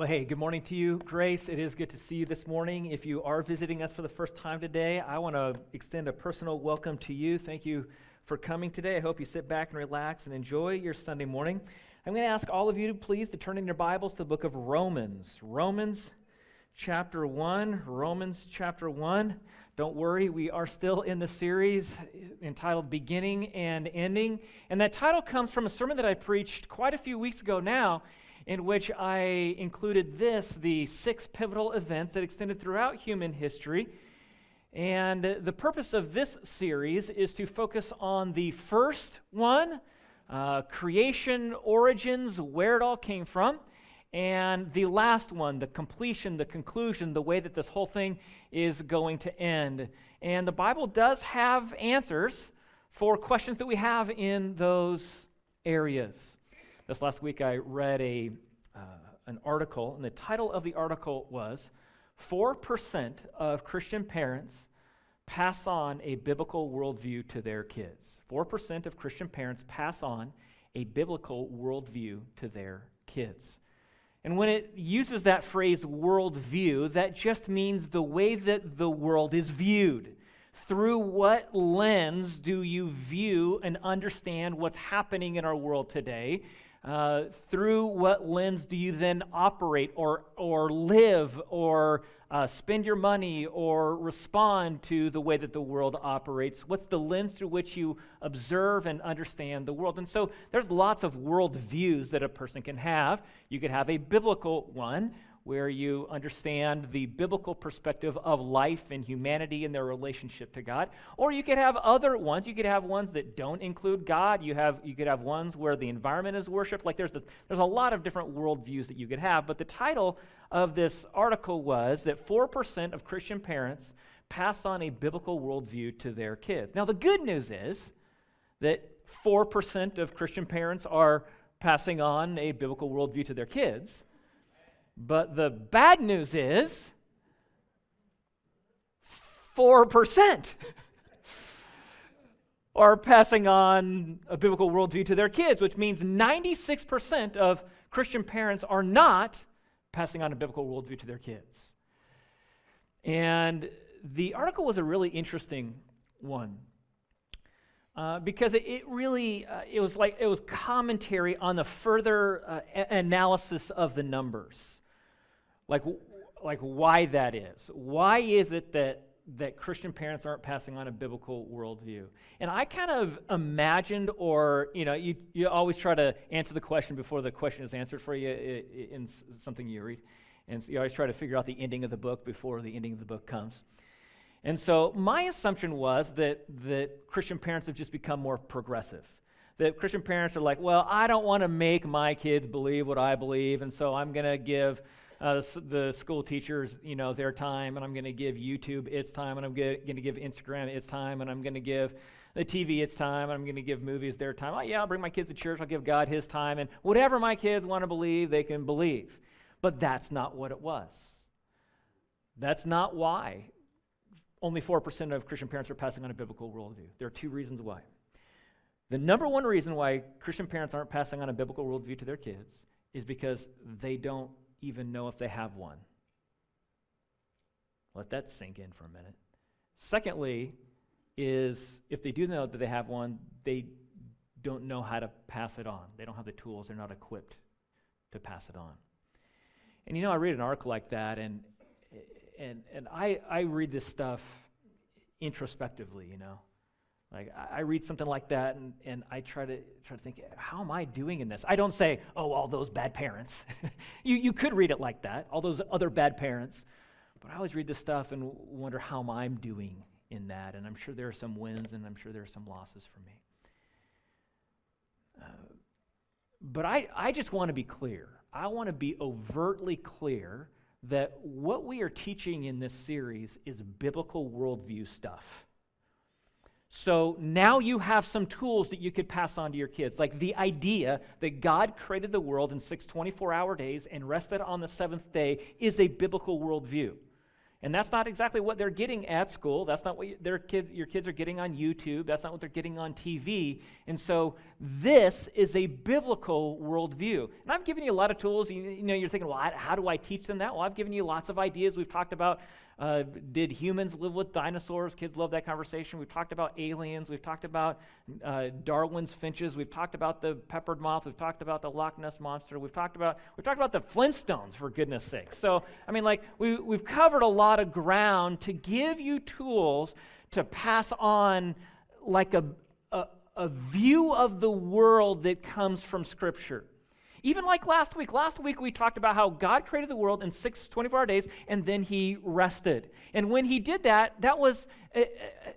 Well, hey, good morning to you, Grace. It is good to see you this morning. If you are visiting us for the first time today, I want to extend a personal welcome to you. Thank you for coming today. I hope you sit back and relax and enjoy your Sunday morning. I'm going to ask all of you, please, to turn in your Bibles to the book of Romans. Romans chapter 1. Romans chapter 1. Don't worry, we are still in the series entitled Beginning and Ending. And that title comes from a sermon that I preached quite a few weeks ago now in which I included this the six pivotal events that extended throughout human history. And the purpose of this series is to focus on the first one uh, creation, origins, where it all came from. And the last one, the completion, the conclusion, the way that this whole thing is going to end. And the Bible does have answers for questions that we have in those areas. This last week, I read a, uh, an article, and the title of the article was 4% of Christian parents pass on a biblical worldview to their kids. 4% of Christian parents pass on a biblical worldview to their kids. And when it uses that phrase worldview, that just means the way that the world is viewed. Through what lens do you view and understand what's happening in our world today? Uh, through what lens do you then operate or, or live or uh, spend your money or respond to the way that the world operates? What's the lens through which you observe and understand the world? And so there's lots of world views that a person can have. You could have a biblical one, where you understand the biblical perspective of life and humanity and their relationship to God. Or you could have other ones. You could have ones that don't include God. You, have, you could have ones where the environment is worshiped. Like there's, the, there's a lot of different worldviews that you could have. But the title of this article was that 4% of Christian parents pass on a biblical worldview to their kids. Now, the good news is that 4% of Christian parents are passing on a biblical worldview to their kids. But the bad news is 4% are passing on a biblical worldview to their kids, which means 96% of Christian parents are not passing on a biblical worldview to their kids. And the article was a really interesting one. Uh, because it, it really uh, it was like it was commentary on the further uh, a- analysis of the numbers like, like why that is. Why is it that, that Christian parents aren't passing on a biblical worldview? And I kind of imagined, or, you know, you, you always try to answer the question before the question is answered for you in something you read. And so you always try to figure out the ending of the book before the ending of the book comes. And so my assumption was that, that Christian parents have just become more progressive. That Christian parents are like, well, I don't want to make my kids believe what I believe, and so I'm going to give uh, the school teachers, you know, their time, and I'm going to give YouTube its time, and I'm going to give Instagram its time, and I'm going to give the TV its time, and I'm going to give movies their time. Oh, yeah, I'll bring my kids to church. I'll give God his time, and whatever my kids want to believe, they can believe. But that's not what it was. That's not why only 4% of Christian parents are passing on a biblical worldview. There are two reasons why. The number one reason why Christian parents aren't passing on a biblical worldview to their kids is because they don't even know if they have one. Let that sink in for a minute. Secondly, is if they do know that they have one, they don't know how to pass it on. They don't have the tools, they're not equipped to pass it on. And you know, I read an article like that, and, and, and I, I read this stuff introspectively, you know. Like I read something like that and, and I try to try to think, how am I doing in this? I don't say, oh, all those bad parents. you, you could read it like that, all those other bad parents. But I always read this stuff and wonder how I'm doing in that. And I'm sure there are some wins and I'm sure there are some losses for me. Uh, but I, I just want to be clear. I want to be overtly clear that what we are teaching in this series is biblical worldview stuff. So now you have some tools that you could pass on to your kids. Like the idea that God created the world in six 24 hour days and rested on the seventh day is a biblical worldview. And that's not exactly what they're getting at school. That's not what their kids, your kids are getting on YouTube. That's not what they're getting on TV. And so this is a biblical worldview. And I've given you a lot of tools. You, you know, you're thinking, well, how, how do I teach them that? Well, I've given you lots of ideas. We've talked about uh, did humans live with dinosaurs? Kids love that conversation. We've talked about aliens. We've talked about uh, Darwin's finches. We've talked about the peppered moth. We've talked about the Loch Ness monster. We've talked about we've talked about the Flintstones for goodness sakes. So I mean, like we we've covered a lot of ground to give you tools to pass on like a, a, a view of the world that comes from Scripture. Even like last week. Last week we talked about how God created the world in six 24 hour days and then he rested. And when he did that, that was a, a,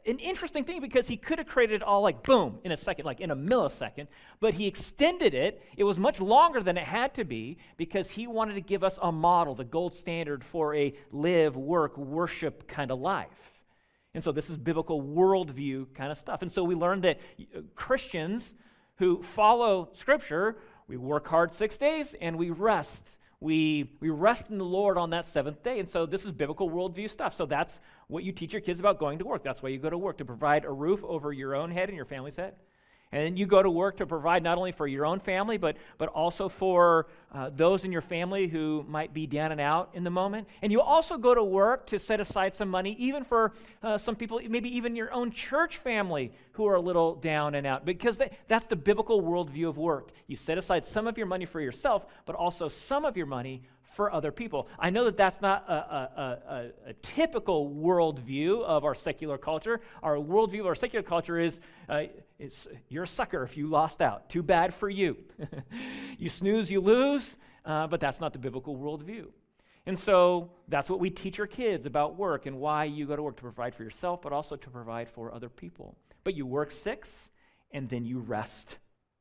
an interesting thing because he could have created it all like boom in a second, like in a millisecond, but he extended it. It was much longer than it had to be because he wanted to give us a model, the gold standard for a live, work, worship kind of life. And so this is biblical worldview kind of stuff. And so we learned that uh, Christians who follow Scripture we work hard six days and we rest. We, we rest in the Lord on that seventh day. And so this is biblical worldview stuff. So that's what you teach your kids about going to work. That's why you go to work, to provide a roof over your own head and your family's head. And you go to work to provide not only for your own family, but, but also for uh, those in your family who might be down and out in the moment. And you also go to work to set aside some money, even for uh, some people, maybe even your own church family who are a little down and out, because that, that's the biblical worldview of work. You set aside some of your money for yourself, but also some of your money for other people. I know that that's not a, a, a, a typical worldview of our secular culture. Our worldview of our secular culture is, uh, you're a sucker if you lost out. Too bad for you. you snooze, you lose, uh, but that's not the biblical worldview. And so that's what we teach our kids about work and why you go to work to provide for yourself, but also to provide for other people. But you work six, and then you rest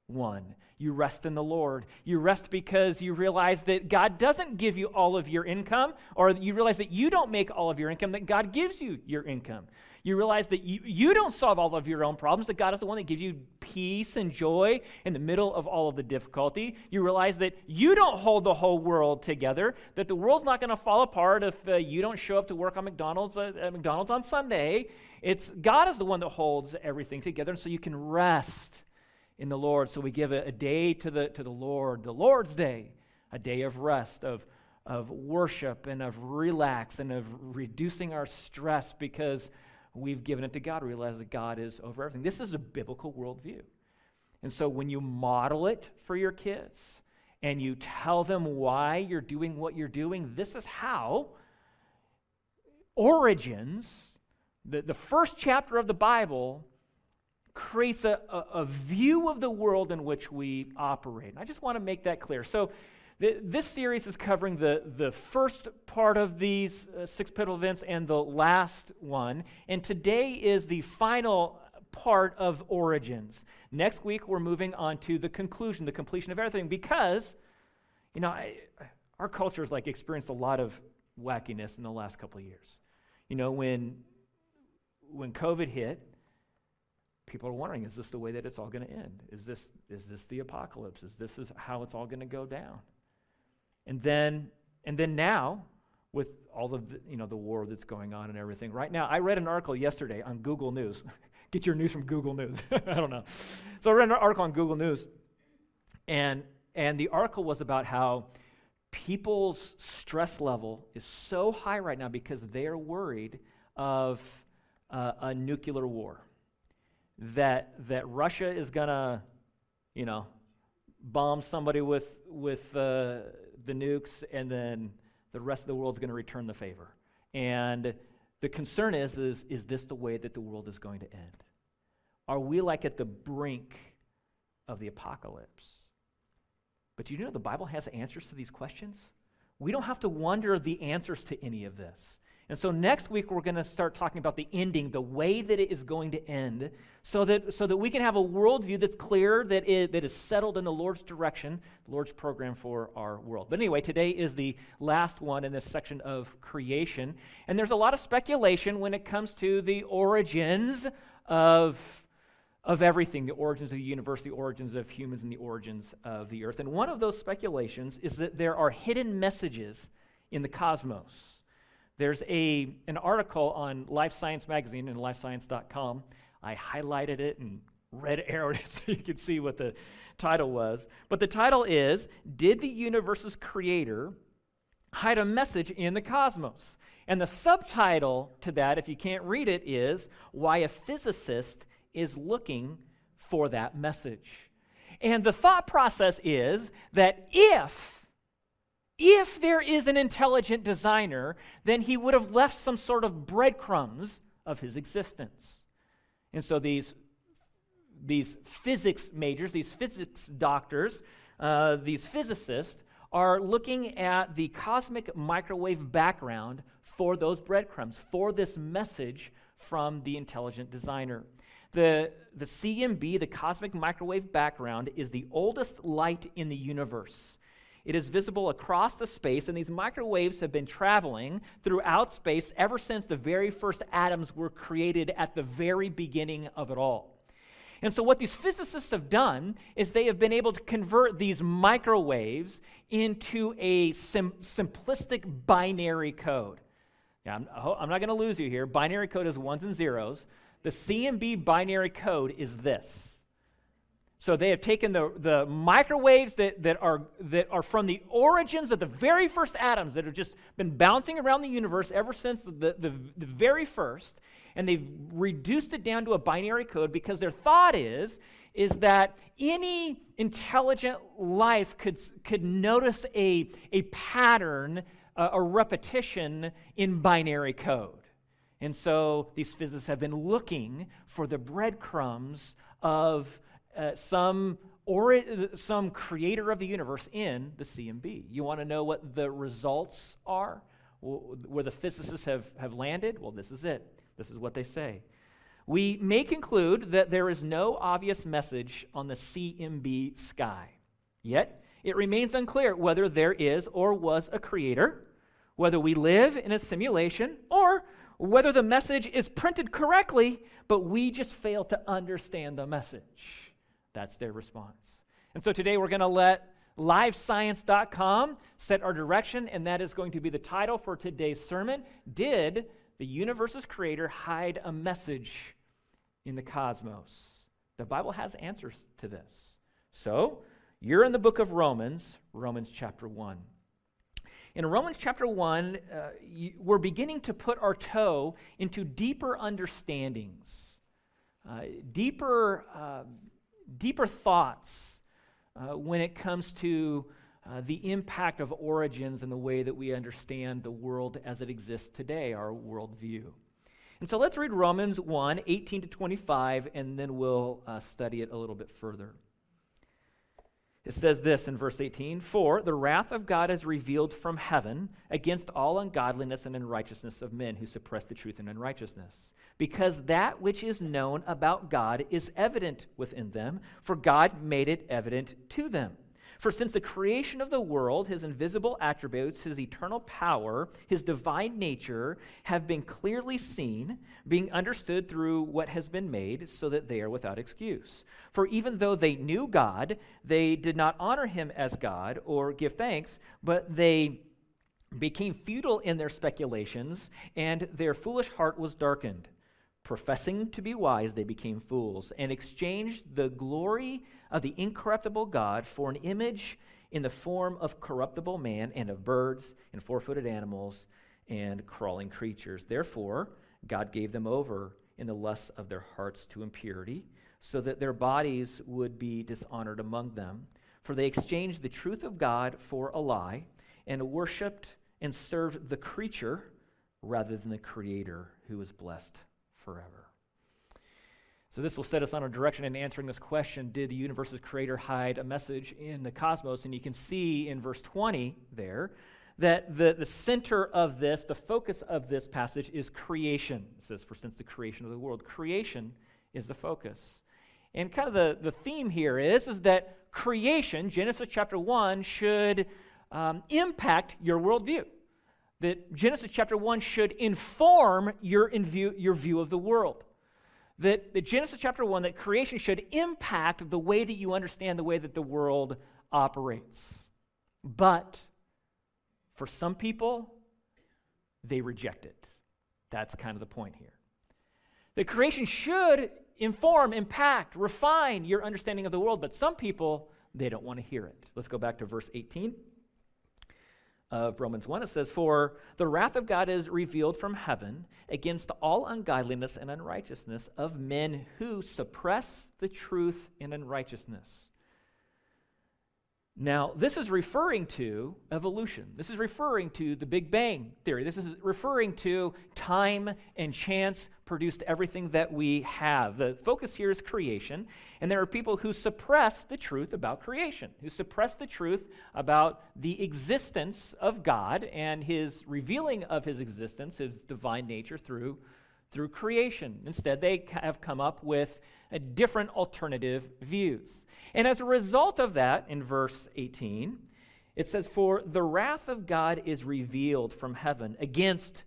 one. You rest in the Lord. You rest because you realize that God doesn't give you all of your income, or you realize that you don't make all of your income, that God gives you your income. You realize that you, you don't solve all of your own problems, that God is the one that gives you peace and joy in the middle of all of the difficulty. You realize that you don't hold the whole world together, that the world's not going to fall apart if uh, you don't show up to work on McDonald's, uh, at McDonald's on Sunday. It's God is the one that holds everything together, and so you can rest in the Lord. So we give a, a day to the, to the Lord, the Lord's day, a day of rest, of, of worship, and of relax, and of reducing our stress because we've given it to God. Realize that God is over everything. This is a biblical worldview. And so when you model it for your kids and you tell them why you're doing what you're doing, this is how Origins, the, the first chapter of the Bible, creates a, a, a, view of the world in which we operate. And I just want to make that clear. So, th- this series is covering the, the first part of these uh, six pivotal events and the last one. And today is the final part of Origins. Next week, we're moving on to the conclusion, the completion of everything, because, you know, I, our culture has like experienced a lot of wackiness in the last couple of years. You know, when when COVID hit, people are wondering is this the way that it's all going to end? Is this is this the apocalypse? Is this is how it's all going to go down? And then and then now with all of the you know the war that's going on and everything right now i read an article yesterday on google news. Get your news from google news. I don't know. So i read an article on google news and and the article was about how people's stress level is so high right now because they're worried of uh, a nuclear war that, that Russia is to, you know, bomb somebody with, with uh, the nukes and then the rest of the world's to return the favor. And the concern is, is, is this the way that the world is going to end? Are we like at the brink of the apocalypse? But do you know the Bible has answers to these questions? We don't have to wonder the answers to any of this. And so next week we're going to start talking about the ending, the way that it is going to end, so that, so that we can have a worldview that's clear, that, it, that is settled in the Lord's direction, the Lord's program for our world. But anyway, today is the last one in this section of creation. And there's a lot of speculation when it comes to the origins of, of everything the origins of the universe, the origins of humans, and the origins of the earth. And one of those speculations is that there are hidden messages in the cosmos. There's a, an article on Live Science Magazine and livescience.com. I highlighted it and red arrowed it so you can see what the title was. But the title is Did the Universe's Creator hide a message in the cosmos? And the subtitle to that, if you can't read it, is Why a Physicist is Looking for That Message. And the thought process is that if if there is an intelligent designer, then he would have left some sort of breadcrumbs of his existence. And so these, these physics majors, these physics doctors, uh, these physicists, are looking at the cosmic microwave background for those breadcrumbs, for this message from the intelligent designer. The, the CMB, the cosmic microwave background, is the oldest light in the universe. It is visible across the space, and these microwaves have been traveling throughout space ever since the very first atoms were created at the very beginning of it all. And so, what these physicists have done is they have been able to convert these microwaves into a sim- simplistic binary code. Now, I'm, I'm not going to lose you here. Binary code is ones and zeros. The CMB binary code is this so they have taken the, the microwaves that, that, are, that are from the origins of the very first atoms that have just been bouncing around the universe ever since the, the, the very first, and they've reduced it down to a binary code because their thought is, is that any intelligent life could, could notice a, a pattern, a repetition in binary code. And so these physicists have been looking for the breadcrumbs of uh, some or some creator of the universe in the CMB. You want to know what the results are? Where the physicists have, have landed? Well, this is it. This is what they say. We may conclude that there is no obvious message on the CMB sky. Yet, it remains unclear whether there is or was a creator, whether we live in a simulation, or whether the message is printed correctly, but we just fail to understand the message. That's their response. And so today we're going to let livescience.com set our direction, and that is going to be the title for today's sermon. Did the universe's creator hide a message in the cosmos? The Bible has answers to this. So, you're in the book of Romans, Romans chapter 1. In Romans chapter 1, uh, we're beginning to put our toe into deeper understandings, uh, deeper. Uh, deeper thoughts uh, when it comes to uh, the impact of origins and the way that we understand the world as it exists today, our worldview. And so let's read Romans 1 18 to 25, and then we'll uh, study it a little bit further. It says this in verse 18 For the wrath of God is revealed from heaven against all ungodliness and unrighteousness of men who suppress the truth in unrighteousness because that which is known about God is evident within them, for God made it evident to them. For since the creation of the world, his invisible attributes, his eternal power, his divine nature have been clearly seen, being understood through what has been made, so that they are without excuse. For even though they knew God, they did not honor him as God or give thanks, but they became futile in their speculations, and their foolish heart was darkened. Professing to be wise, they became fools and exchanged the glory of the incorruptible God for an image in the form of corruptible man and of birds and four footed animals and crawling creatures. Therefore, God gave them over in the lusts of their hearts to impurity, so that their bodies would be dishonored among them. For they exchanged the truth of God for a lie and worshiped and served the creature rather than the Creator who is blessed forever. So, this will set us on a direction in answering this question Did the universe's creator hide a message in the cosmos? And you can see in verse 20 there that the, the center of this, the focus of this passage is creation. It says, For since the creation of the world, creation is the focus. And kind of the, the theme here is, is that creation, Genesis chapter 1, should um, impact your worldview that Genesis chapter 1 should inform your, in view, your view of the world. That, that Genesis chapter 1, that creation should impact the way that you understand the way that the world operates. But for some people, they reject it. That's kind of the point here. The creation should inform, impact, refine your understanding of the world, but some people, they don't want to hear it. Let's go back to verse 18 of Romans 1. It says, For the wrath of God is revealed from heaven against all ungodliness and unrighteousness of men who suppress the truth in unrighteousness. Now, this is referring to evolution. This is referring to the Big Bang Theory. This is referring to time and chance produced everything that we have. The focus here is creation, and there are people who suppress the truth about creation, who suppress the truth about the existence of God and his revealing of his existence, his divine nature through, through creation. Instead, they have come up with different alternative views. And as a result of that, in verse 18, it says, For the wrath of God is revealed from heaven against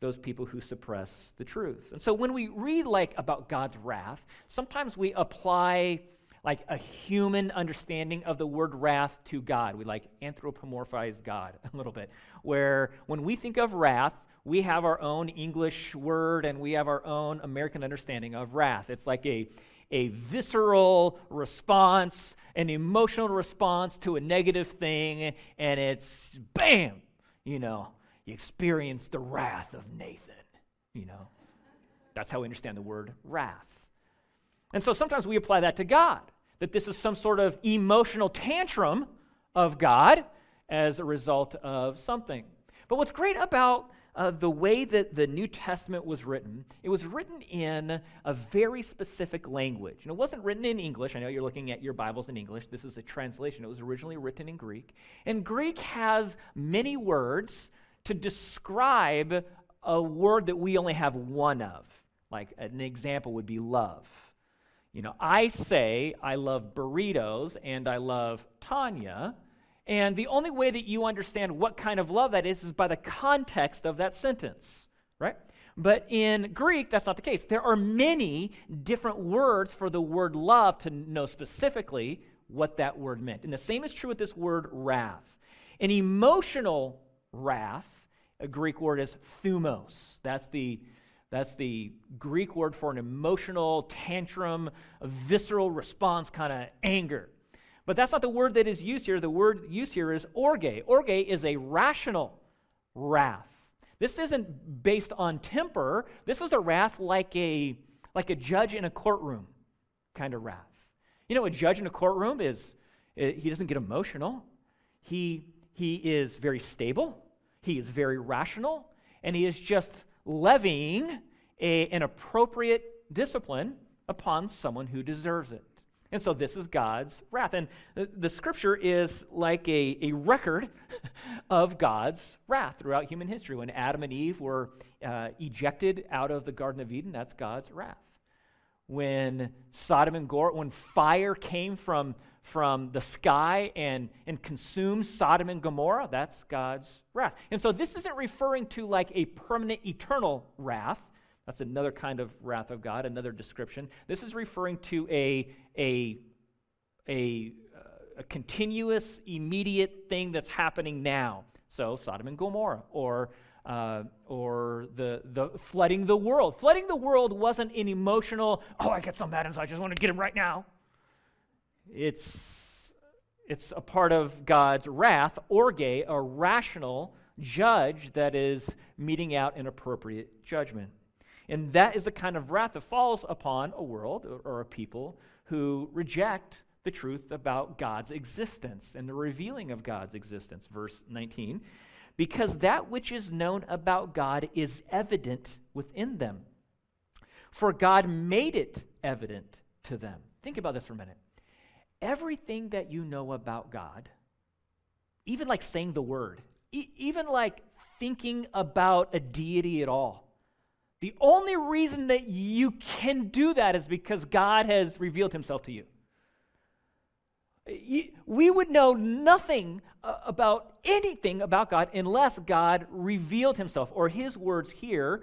those people who suppress the truth. And so when we read like about God's wrath, sometimes we apply like a human understanding of the word wrath to God. We like anthropomorphize God a little bit, where when we think of wrath, we have our own English word and we have our own American understanding of wrath. It's like a, a visceral response, an emotional response to a negative thing, and it's bam, you know, you experience the wrath of Nathan, you know. That's how we understand the word wrath. And so sometimes we apply that to God, that this is some sort of emotional tantrum of God as a result of something. But what's great about uh, the way that the New Testament was written, it was written in a very specific language. And it wasn't written in English. I know you're looking at your Bibles in English. This is a translation. It was originally written in Greek. And Greek has many words to describe a word that we only have one of. Like an example would be love. You know, I say I love burritos and I love Tanya and the only way that you understand what kind of love that is is by the context of that sentence, right? But in Greek, that's not the case. There are many different words for the word love to know specifically what that word meant. And the same is true with this word wrath. An emotional wrath, a Greek word is thumos. That's the that's the Greek word for an emotional tantrum, a visceral response, kind of anger. But that's not the word that is used here. The word used here is orge. Orge is a rational wrath. This isn't based on temper. This is a wrath like a like a judge in a courtroom kind of wrath. You know, a judge in a courtroom is eh, he doesn't get emotional. He he is very stable. He is very rational, and he is just levying a, an appropriate discipline upon someone who deserves it. And so this is God's wrath. And the, the scripture is like a, a record of God's wrath throughout human history. When Adam and Eve were uh, ejected out of the Garden of Eden, that's God's wrath. When Sodom and Gomorrah, when fire came from, from the sky and, and consumed Sodom and Gomorrah, that's God's wrath. And so this isn't referring to like a permanent eternal wrath. That's another kind of wrath of God, another description. This is referring to a, a, a, uh, a continuous, immediate thing that's happening now. So, Sodom and Gomorrah, or, uh, or the, the flooding the world. Flooding the world wasn't an emotional, oh, I get so mad and so I just want to get him right now. It's, it's a part of God's wrath, orge, a rational judge that is meting out an appropriate judgment. And that is the kind of wrath that falls upon a world or a people who reject the truth about God's existence and the revealing of God's existence. Verse 19. Because that which is known about God is evident within them. For God made it evident to them. Think about this for a minute. Everything that you know about God, even like saying the word, e- even like thinking about a deity at all, the only reason that you can do that is because God has revealed himself to you. We would know nothing uh, about anything about God unless God revealed himself, or his words here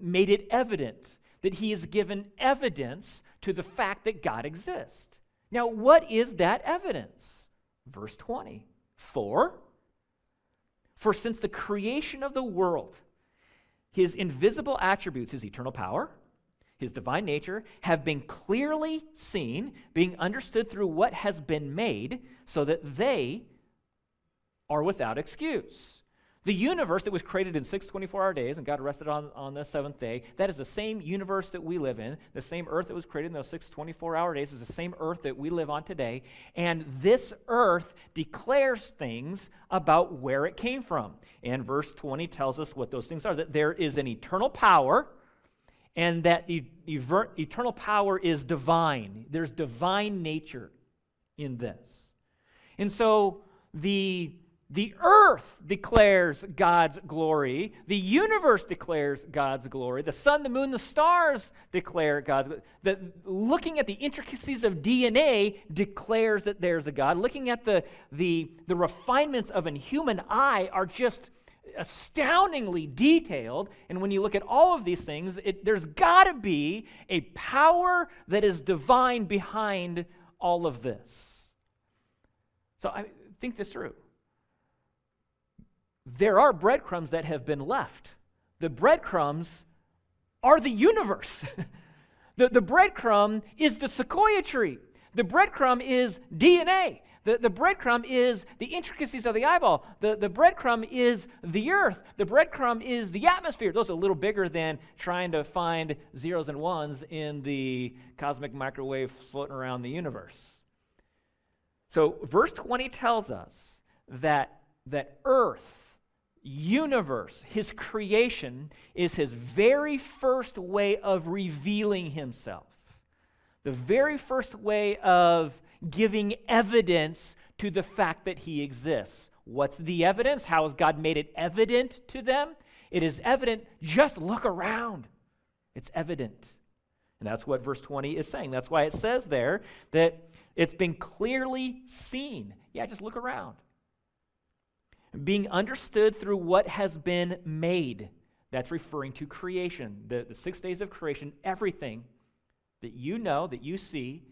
made it evident that he has given evidence to the fact that God exists. Now, what is that evidence? Verse 20. For, for since the creation of the world, his invisible attributes, his eternal power, his divine nature, have been clearly seen, being understood through what has been made, so that they are without excuse. The universe that was created in six 24 hour days and God rested on, on the seventh day, that is the same universe that we live in. The same earth that was created in those six 24 hour days is the same earth that we live on today. And this earth declares things about where it came from. And verse 20 tells us what those things are that there is an eternal power and that e- eternal power is divine. There's divine nature in this. And so the the earth declares God's glory. The universe declares God's glory. The sun, the moon, the stars declare God's glory. The, looking at the intricacies of DNA declares that there's a God. Looking at the, the, the refinements of a human eye are just astoundingly detailed. And when you look at all of these things, it, there's got to be a power that is divine behind all of this. So I think this through there are breadcrumbs that have been left. The breadcrumbs are the universe. the, the breadcrumb is the sequoia tree. The breadcrumb is DNA. The, the breadcrumb is the intricacies of the eyeball. The, the breadcrumb is the earth. The breadcrumb is the atmosphere. Those are a little bigger than trying to find zeros and ones in the cosmic microwave floating around the universe. So, verse 20 tells us that, that earth universe, his creation, is his very first way of revealing himself. The very first way of giving evidence to the fact that he exists. What's the evidence? How has God made it evident to them? It is evident. Just look around. It's evident. And that's what verse 20 is saying. That's why it says there that it's been clearly seen. Yeah, just look around being understood through what has been made. That's referring to creation, the, the six days of creation, everything that you know, that you see,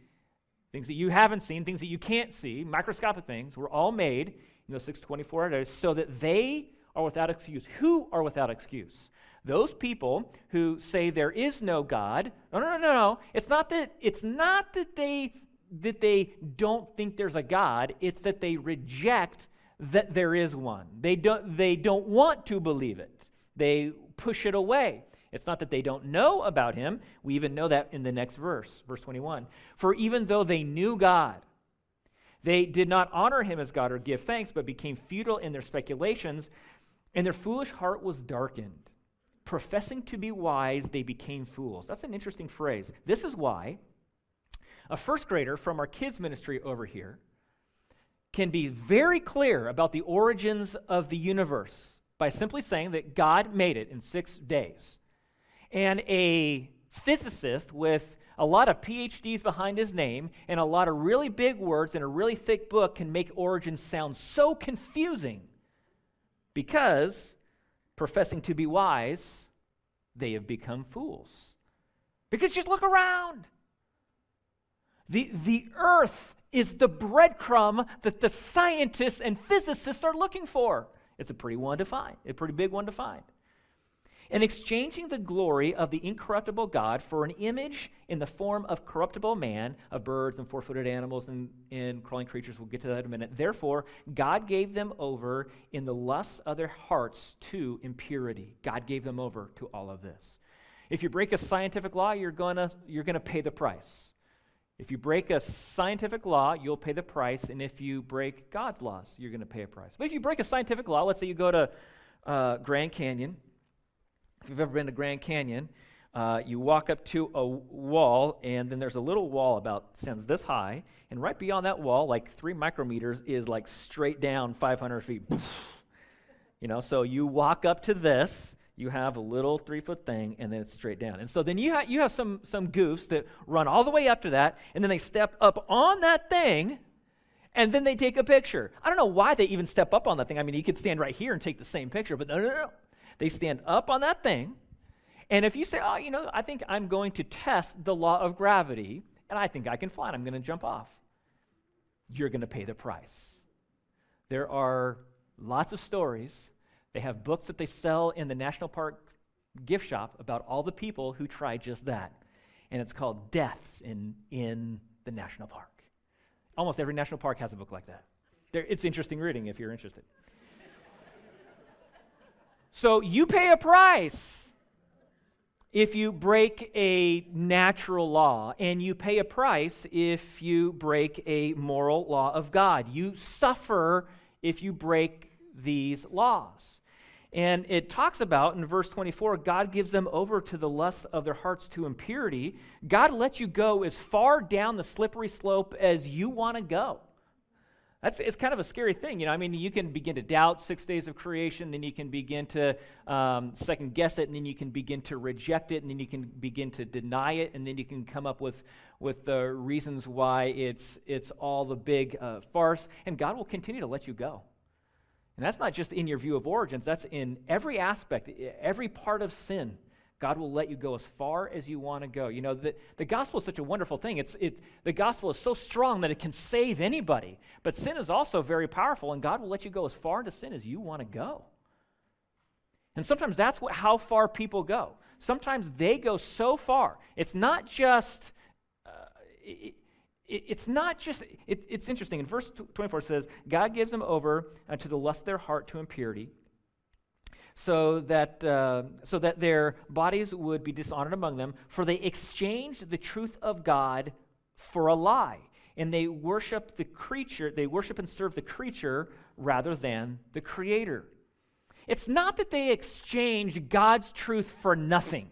things that you haven't seen, things that you can't see, microscopic things, were all made in those 624 days so that they are without excuse. Who are without excuse? Those people who say there is no God. No, no, no, no, no. It's not that it's not that they that they don't think there's a God, it's that they reject that there is one. They don't, they don't want to believe it, they push it away. It's not that they don't know about him. We even know that in the next verse, verse 21. For even though they knew God, they did not honor him as God or give thanks, but became futile in their speculations, and their foolish heart was darkened. Professing to be wise, they became fools. That's an interesting phrase. This is why a first grader from our kids' ministry over here can be very clear about the origins of the universe by simply saying that God made it in six days. And a physicist with a lot of PhDs behind his name and a lot of really big words in a really thick book can make origins sound so confusing because, professing to be wise, they have become fools. Because just look around. The, the earth is the breadcrumb that the scientists and physicists are looking for. It's a pretty one to find, a pretty big one to find. And exchanging the glory of the incorruptible God for an image in the form of corruptible man, of birds and four footed animals and, and crawling creatures, we'll get to that in a minute. Therefore, God gave them over in the lusts of their hearts to impurity. God gave them over to all of this. If you break a scientific law, you're going to you're to pay the price. If you break a scientific law, you'll pay the price, and if you break God's laws, you're going to pay a price. But if you break a scientific law, let's say you go to uh, Grand Canyon. If you've ever been to Grand Canyon, uh, you walk up to a wall, and then there's a little wall about stands this high, and right beyond that wall, like three micrometers, is like straight down 500 feet. you know, so you walk up to this, you have a little three foot thing and then it's straight down. And so then you, ha- you have some, some goofs that run all the way up to that and then they step up on that thing and then they take a picture. I don't know why they even step up on that thing. I mean, you could stand right here and take the same picture, but no, no, no. They stand up on that thing. And if you say, oh, you know, I think I'm going to test the law of gravity and I think I can fly and I'm going to jump off, you're going to pay the price. There are lots of stories they have books that they sell in the national park gift shop about all the people who tried just that. and it's called Deaths in, in the National Park. Almost every national park has a book like that. There, it's interesting reading if you're interested. so you pay a price if you break a natural law, and you pay a price if you break a moral law of God. You suffer if you break these laws. And it talks about in verse 24 God gives them over to the lust of their hearts to impurity. God lets you go as far down the slippery slope as you want to go. That's it's kind of a scary thing, you know. I mean, you can begin to doubt six days of creation, then you can begin to um, second guess it, and then you can begin to reject it, and then you can begin to deny it, and then you can come up with with the reasons why it's it's all the big uh, farce. And God will continue to let you go. And that's not just in your view of origins, that's in every aspect, every part of sin. God will let you go as far as you want to go. You know, the, the gospel is such a wonderful thing. It's, it, the gospel is so strong that it can save anybody. But sin is also very powerful, and God will let you go as far into sin as you want to go. And sometimes that's what, how far people go. Sometimes they go so far. It's not just. Uh, it, it's not just, it, it's interesting. In verse 24 says, God gives them over uh, to the lust of their heart to impurity, so that, uh, so that their bodies would be dishonored among them, for they exchanged the truth of God for a lie. And they worship the creature, they worship and serve the creature rather than the creator. It's not that they exchanged God's truth for nothing.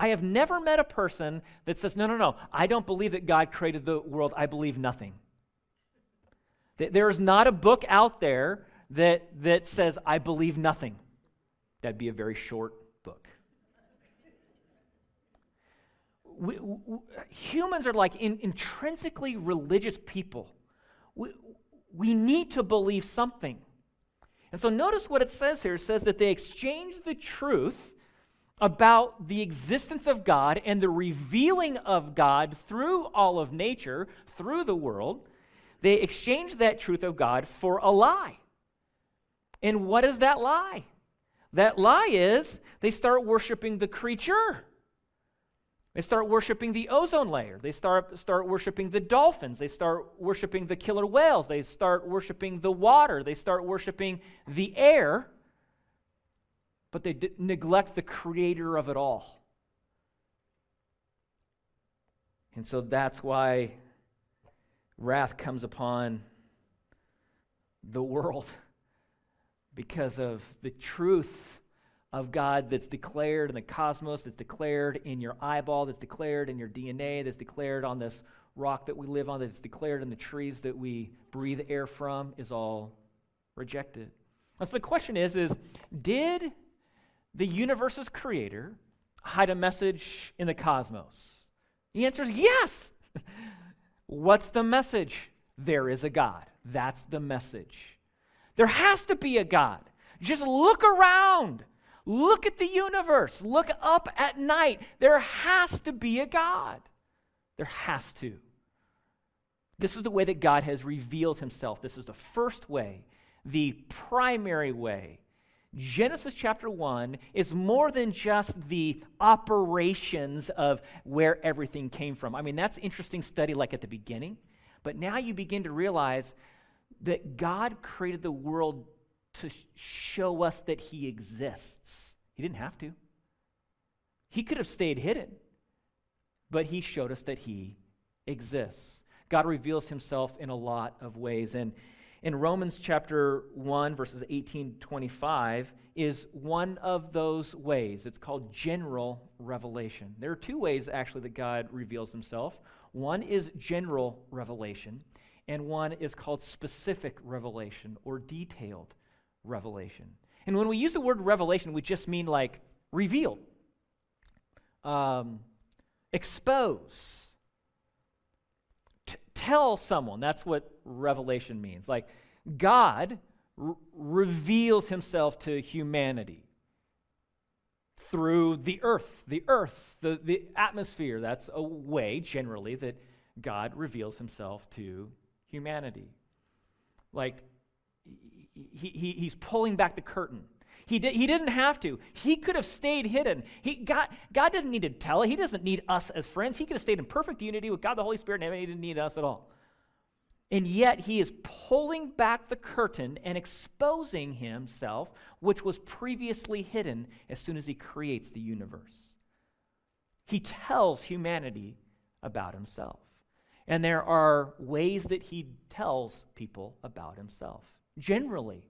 I have never met a person that says, no, no, no, I don't believe that God created the world. I believe nothing. There's not a book out there that, that says, I believe nothing. That'd be a very short book. We, we, humans are like in, intrinsically religious people. We, we need to believe something. And so notice what it says here. It says that they exchanged the truth about the existence of God and the revealing of God through all of nature, through the world, they exchange that truth of God for a lie. And what is that lie? That lie is they start worshiping the creature. They start worshiping the ozone layer. They start, start worshiping the dolphins. They start worshiping the killer whales. They start worshiping the water. They start worshiping the air but they d- neglect the creator of it all. And so that's why wrath comes upon the world because of the truth of God that's declared in the cosmos, that's declared in your eyeball, that's declared in your DNA, that's declared on this rock that we live on, that's declared in the trees that we breathe air from, is all rejected. And so the question is, is did the universe's creator hide a message in the cosmos? The answer is yes. What's the message? There is a God. That's the message. There has to be a God. Just look around. Look at the universe. Look up at night. There has to be a God. There has to. This is the way that God has revealed himself. This is the first way, the primary way Genesis chapter 1 is more than just the operations of where everything came from. I mean, that's interesting study like at the beginning, but now you begin to realize that God created the world to show us that he exists. He didn't have to. He could have stayed hidden, but he showed us that he exists. God reveals himself in a lot of ways and in Romans chapter 1, verses 18 to 25, is one of those ways. It's called general revelation. There are two ways, actually, that God reveals himself. One is general revelation, and one is called specific revelation or detailed revelation. And when we use the word revelation, we just mean like reveal, um, expose, tell someone. That's what revelation means. Like God r- reveals himself to humanity through the earth, the earth, the, the atmosphere. That's a way, generally, that God reveals himself to humanity. Like, he, he, he's pulling back the curtain. He, did, he didn't have to. He could have stayed hidden. He, God, God didn't need to tell it. He doesn't need us as friends. He could have stayed in perfect unity with God the Holy Spirit, and he didn't need us at all. And yet, he is pulling back the curtain and exposing himself, which was previously hidden as soon as he creates the universe. He tells humanity about himself. And there are ways that he tells people about himself. Generally,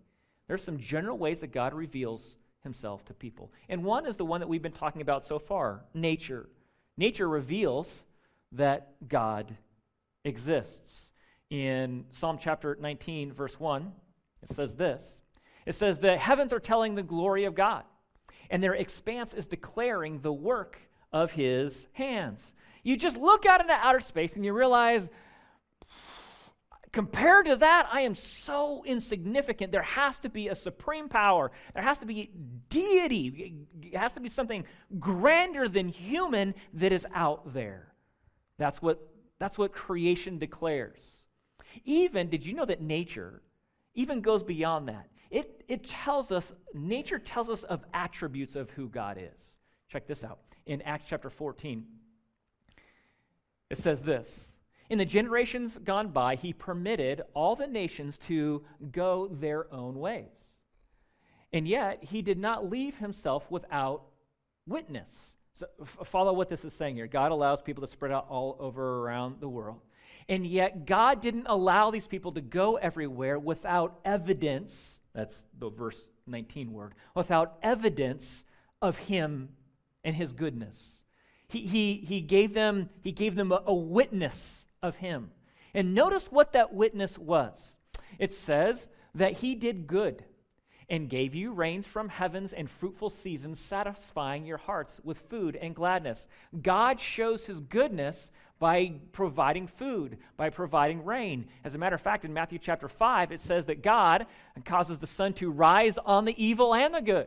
there's some general ways that God reveals himself to people. And one is the one that we've been talking about so far nature. Nature reveals that God exists. In Psalm chapter 19, verse 1, it says this It says, The heavens are telling the glory of God, and their expanse is declaring the work of his hands. You just look out into outer space and you realize, compared to that, I am so insignificant. There has to be a supreme power, there has to be deity, it has to be something grander than human that is out there. That's what, that's what creation declares. Even, did you know that nature even goes beyond that? It, it tells us, nature tells us of attributes of who God is. Check this out. In Acts chapter 14, it says this In the generations gone by, he permitted all the nations to go their own ways. And yet, he did not leave himself without witness. So, f- follow what this is saying here. God allows people to spread out all over around the world. And yet, God didn't allow these people to go everywhere without evidence. That's the verse 19 word. Without evidence of Him and His goodness. He, he, he, gave them, he gave them a, a witness of him. And notice what that witness was. It says that he did good and gave you rains from heavens and fruitful seasons, satisfying your hearts with food and gladness. God shows his goodness by providing food, by providing rain. As a matter of fact, in Matthew chapter 5, it says that God causes the sun to rise on the evil and the good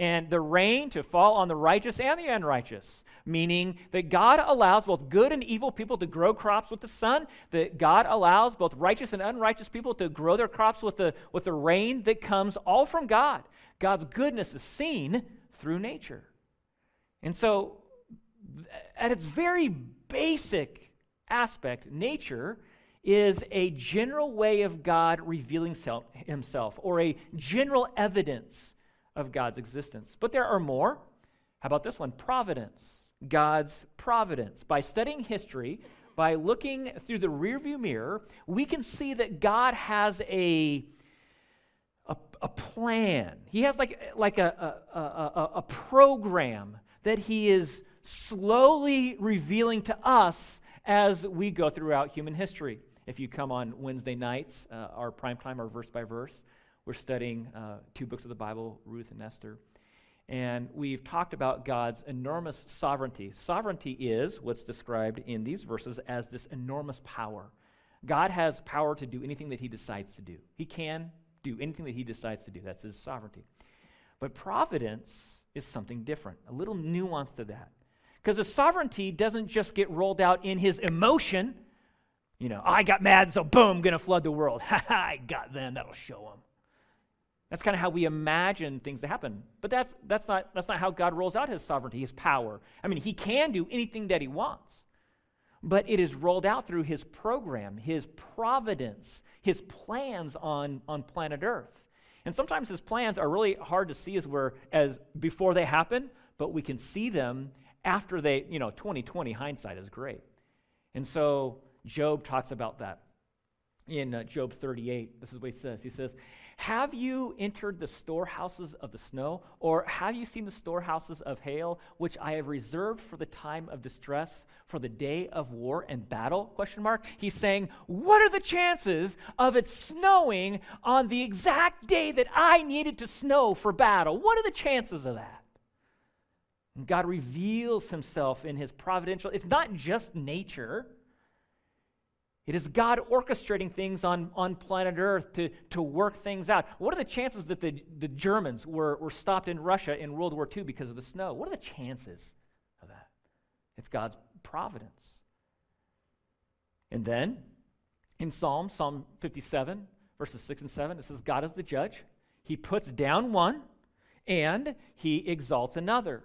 and the rain to fall on the righteous and the unrighteous, meaning that God allows both good and evil people to grow crops with the sun, that God allows both righteous and unrighteous people to grow their crops with the, with the rain that comes all from God. God's goodness is seen through nature. And so, at its very basic aspect, nature is a general way of God revealing himself or a general evidence of God's existence. But there are more. How about this one? Providence. God's providence. By studying history, by looking through the rearview mirror, we can see that God has a, a, a plan. He has like, like a, a, a, a program that He is slowly revealing to us as we go throughout human history. If you come on Wednesday nights, uh, our prime time, our verse by verse, we're studying uh, two books of the Bible, Ruth and Esther. And we've talked about God's enormous sovereignty. Sovereignty is what's described in these verses as this enormous power. God has power to do anything that he decides to do. He can do anything that he decides to do. That's his sovereignty. But providence is something different, a little nuance to that. Because the sovereignty doesn't just get rolled out in his emotion. You know, I got mad, so boom, gonna flood the world. Ha ha, I got them, that'll show them. That's kind of how we imagine things to happen. But that's, that's, not, that's not how God rolls out his sovereignty, his power. I mean, he can do anything that he wants, but it is rolled out through his program, his providence, his plans on, on planet Earth. And sometimes his plans are really hard to see as, we're, as before they happen, but we can see them after they, you know, 2020 hindsight is great. And so Job talks about that in uh, Job 38. This is what he says. He says, have you entered the storehouses of the snow, or have you seen the storehouses of hail, which I have reserved for the time of distress, for the day of war and battle? Question mark. He's saying, What are the chances of it snowing on the exact day that I needed to snow for battle? What are the chances of that? God reveals himself in his providential, it's not just nature. It is God orchestrating things on, on planet Earth to, to work things out. What are the chances that the, the Germans were, were stopped in Russia in World War II because of the snow? What are the chances of that? It's God's providence. And then in Psalm, Psalm 57, verses 6 and 7, it says, God is the judge. He puts down one and he exalts another.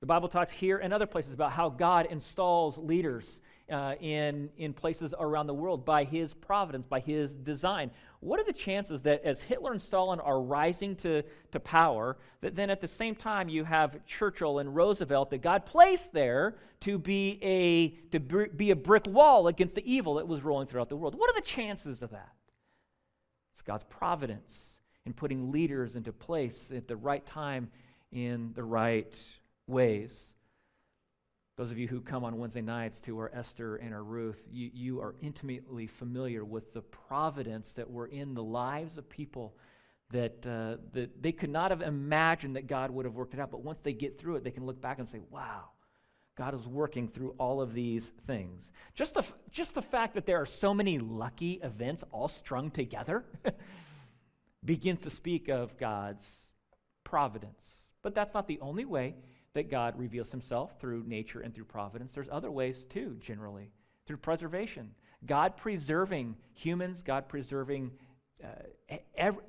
The Bible talks here and other places about how God installs leaders uh, in, in places around the world by his providence, by his design. What are the chances that as Hitler and Stalin are rising to, to power, that then at the same time you have Churchill and Roosevelt that God placed there to be a, to be a brick wall against the evil that was rolling throughout the world? What are the chances of that? It's God's providence in putting leaders into place at the right time in the right ways. Those of you who come on Wednesday nights to our Esther and our Ruth, you, you are intimately familiar with the providence that were in the lives of people that, uh, that they could not have imagined that God would have worked it out. But once they get through it, they can look back and say, wow, God is working through all of these things. Just the, just the fact that there are so many lucky events all strung together begins to speak of God's providence. But that's not the only way that God reveals himself through nature and through providence. There's other ways too, generally, through preservation. God preserving humans, God preserving uh, every,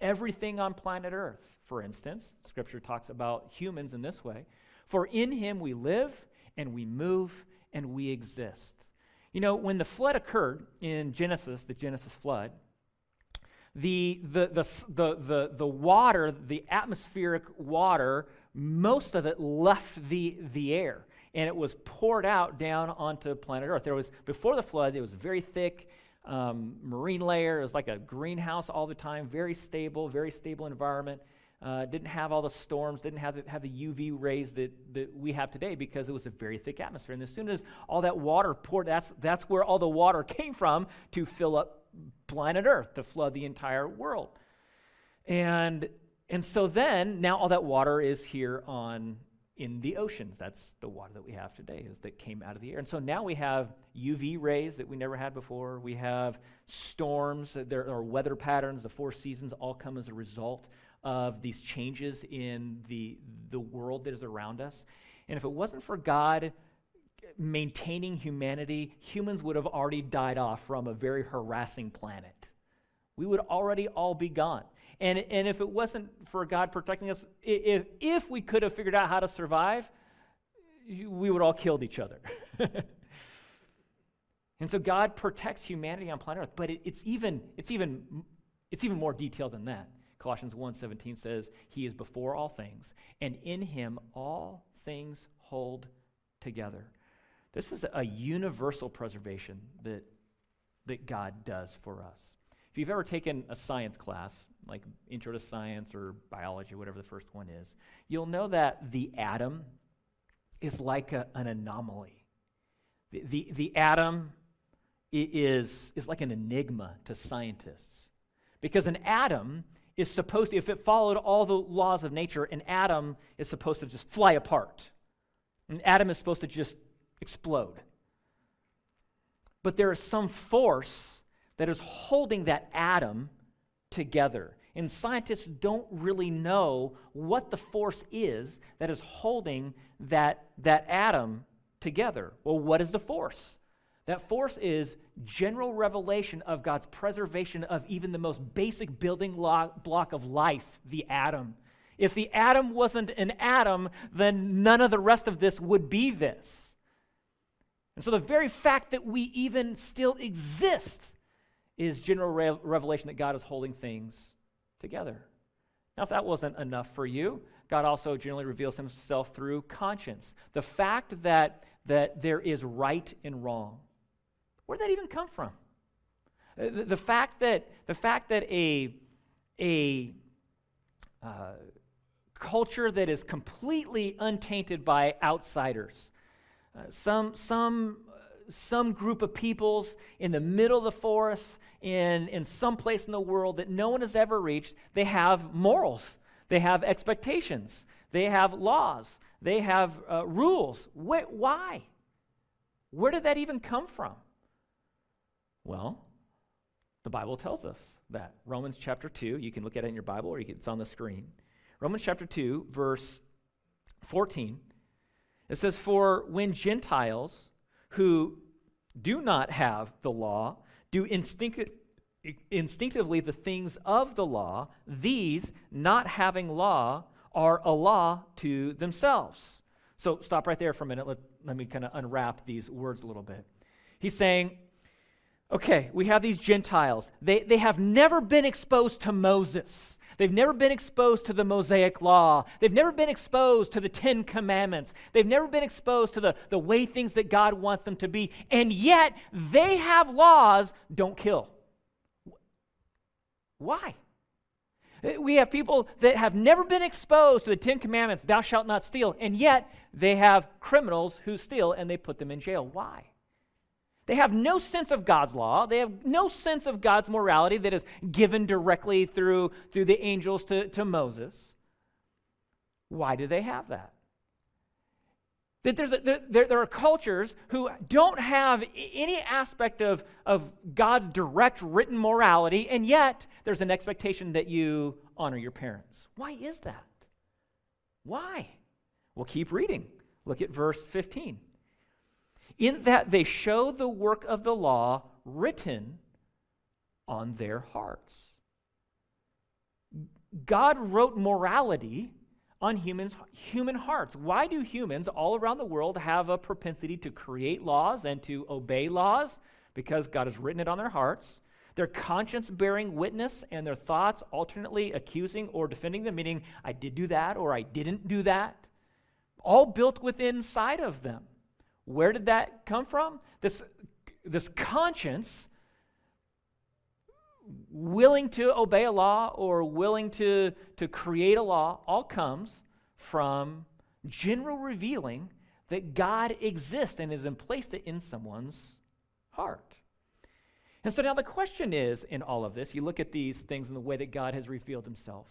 everything on planet Earth, for instance. Scripture talks about humans in this way. For in him we live and we move and we exist. You know, when the flood occurred in Genesis, the Genesis flood, the, the, the, the, the, the water, the atmospheric water, most of it left the, the air and it was poured out down onto planet Earth. There was, before the flood, it was very thick um, marine layer. It was like a greenhouse all the time, very stable, very stable environment. Uh, didn't have all the storms, didn't have the, have the UV rays that, that we have today because it was a very thick atmosphere. And as soon as all that water poured, that's, that's where all the water came from to fill up planet Earth, to flood the entire world. And and so then, now all that water is here on in the oceans. That's the water that we have today, is that came out of the air. And so now we have UV rays that we never had before. We have storms. There are weather patterns. The four seasons all come as a result of these changes in the the world that is around us. And if it wasn't for God maintaining humanity, humans would have already died off from a very harassing planet. We would already all be gone. And, and if it wasn't for God protecting us, if, if we could have figured out how to survive, we would all killed each other. and so God protects humanity on planet Earth, but it, it's, even, it's, even, it's even more detailed than that. Colossians 1:17 says, "He is before all things, and in him all things hold together." This is a universal preservation that, that God does for us. If you've ever taken a science class, like Intro to Science or Biology, whatever the first one is, you'll know that the atom is like a, an anomaly. The, the, the atom is, is like an enigma to scientists. Because an atom is supposed to, if it followed all the laws of nature, an atom is supposed to just fly apart. An atom is supposed to just explode. But there is some force that is holding that atom together. And scientists don't really know what the force is that is holding that, that atom together. Well, what is the force? That force is general revelation of God's preservation of even the most basic building block of life, the atom. If the atom wasn't an atom, then none of the rest of this would be this. And so the very fact that we even still exist is general re- revelation that God is holding things together. Now, if that wasn't enough for you, God also generally reveals himself through conscience. The fact that, that there is right and wrong. Where did that even come from? Uh, the, the fact that, the fact that a, a uh, culture that is completely untainted by outsiders, uh, some, some some group of peoples in the middle of the forest in, in some place in the world that no one has ever reached. They have morals, they have expectations, they have laws, they have uh, rules. Wh- why? Where did that even come from? Well, the Bible tells us that. Romans chapter 2, you can look at it in your Bible or can, it's on the screen. Romans chapter 2, verse 14. It says, For when Gentiles who do not have the law do instinct- instinctively the things of the law, these, not having law, are a law to themselves. So stop right there for a minute. Let, let me kind of unwrap these words a little bit. He's saying, okay, we have these Gentiles. They, they have never been exposed to Moses. They've never been exposed to the Mosaic law. They've never been exposed to the Ten Commandments. They've never been exposed to the, the way things that God wants them to be. And yet, they have laws don't kill. Why? Eh, we have people that have never been exposed to the Ten Commandments, thou shalt not steal, and yet they have criminals who steal and they put them in jail. Why? They have no sense of God's law. They have no sense of God's morality that is given directly through, through the angels to, to Moses. Why do they have that? That there's a, there, there are cultures who don't have any aspect of, of God's direct written morality, and yet there's an expectation that you honor your parents. Why is that? Why? Well, keep reading. Look at verse 15 in that they show the work of the law written on their hearts. God wrote morality on humans, human hearts. Why do humans all around the world have a propensity to create laws and to obey laws? Because God has written it on their hearts. Their conscience bearing witness and their thoughts alternately accusing or defending them, meaning, I did do that or I didn't do that. All built within inside of them. Where did that come from? This, this conscience willing to obey a law or willing to, to create a law all comes from general revealing that God exists and is in it in someone's heart. And so now the question is in all of this, you look at these things in the way that God has revealed himself.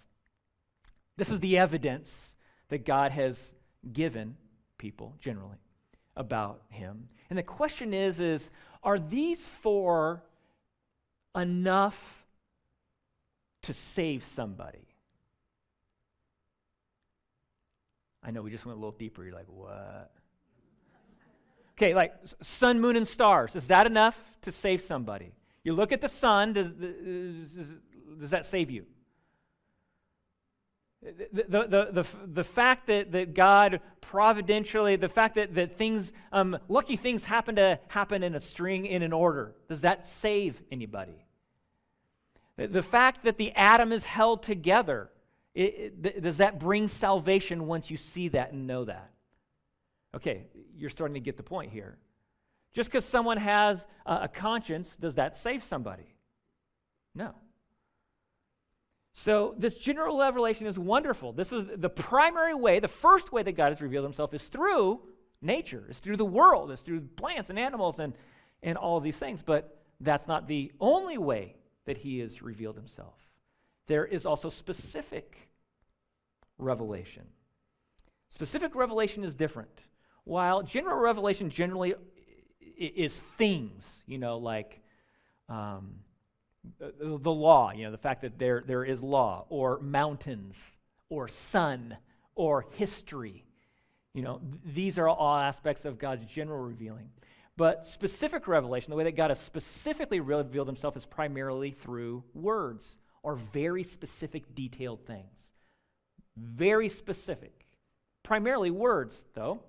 This is the evidence that God has given people generally about him. And the question is is are these four enough to save somebody? I know we just went a little deeper. You're like, what? Okay, like sun, moon, and stars. Is that enough to save somebody? You look at the sun, does, does, does that save you? The, the, the, the, fact that, that God providentially, the fact that, that things, um, lucky things happen to happen in a string in an order, does that save anybody? The, the fact that the atom is held together, it, it, does that bring salvation once you see that and know that? Okay, you're starting to get the point here. Just because someone has a, a conscience, does that save somebody? No. So, this general revelation is wonderful. This is the primary way, the first way that God has revealed himself is through nature, is through the world, is through plants and animals and, and all of these things. But that's not the only way that he has revealed himself. There is also specific revelation. Specific revelation is different. While general revelation generally is things, you know, like um, the law, you know, the fact that there, there is law, or mountains, or sun, or history. You know, th- these are all aspects of God's general revealing. But specific revelation, the way that God has specifically revealed himself, is primarily through words or very specific, detailed things. Very specific. Primarily words, though.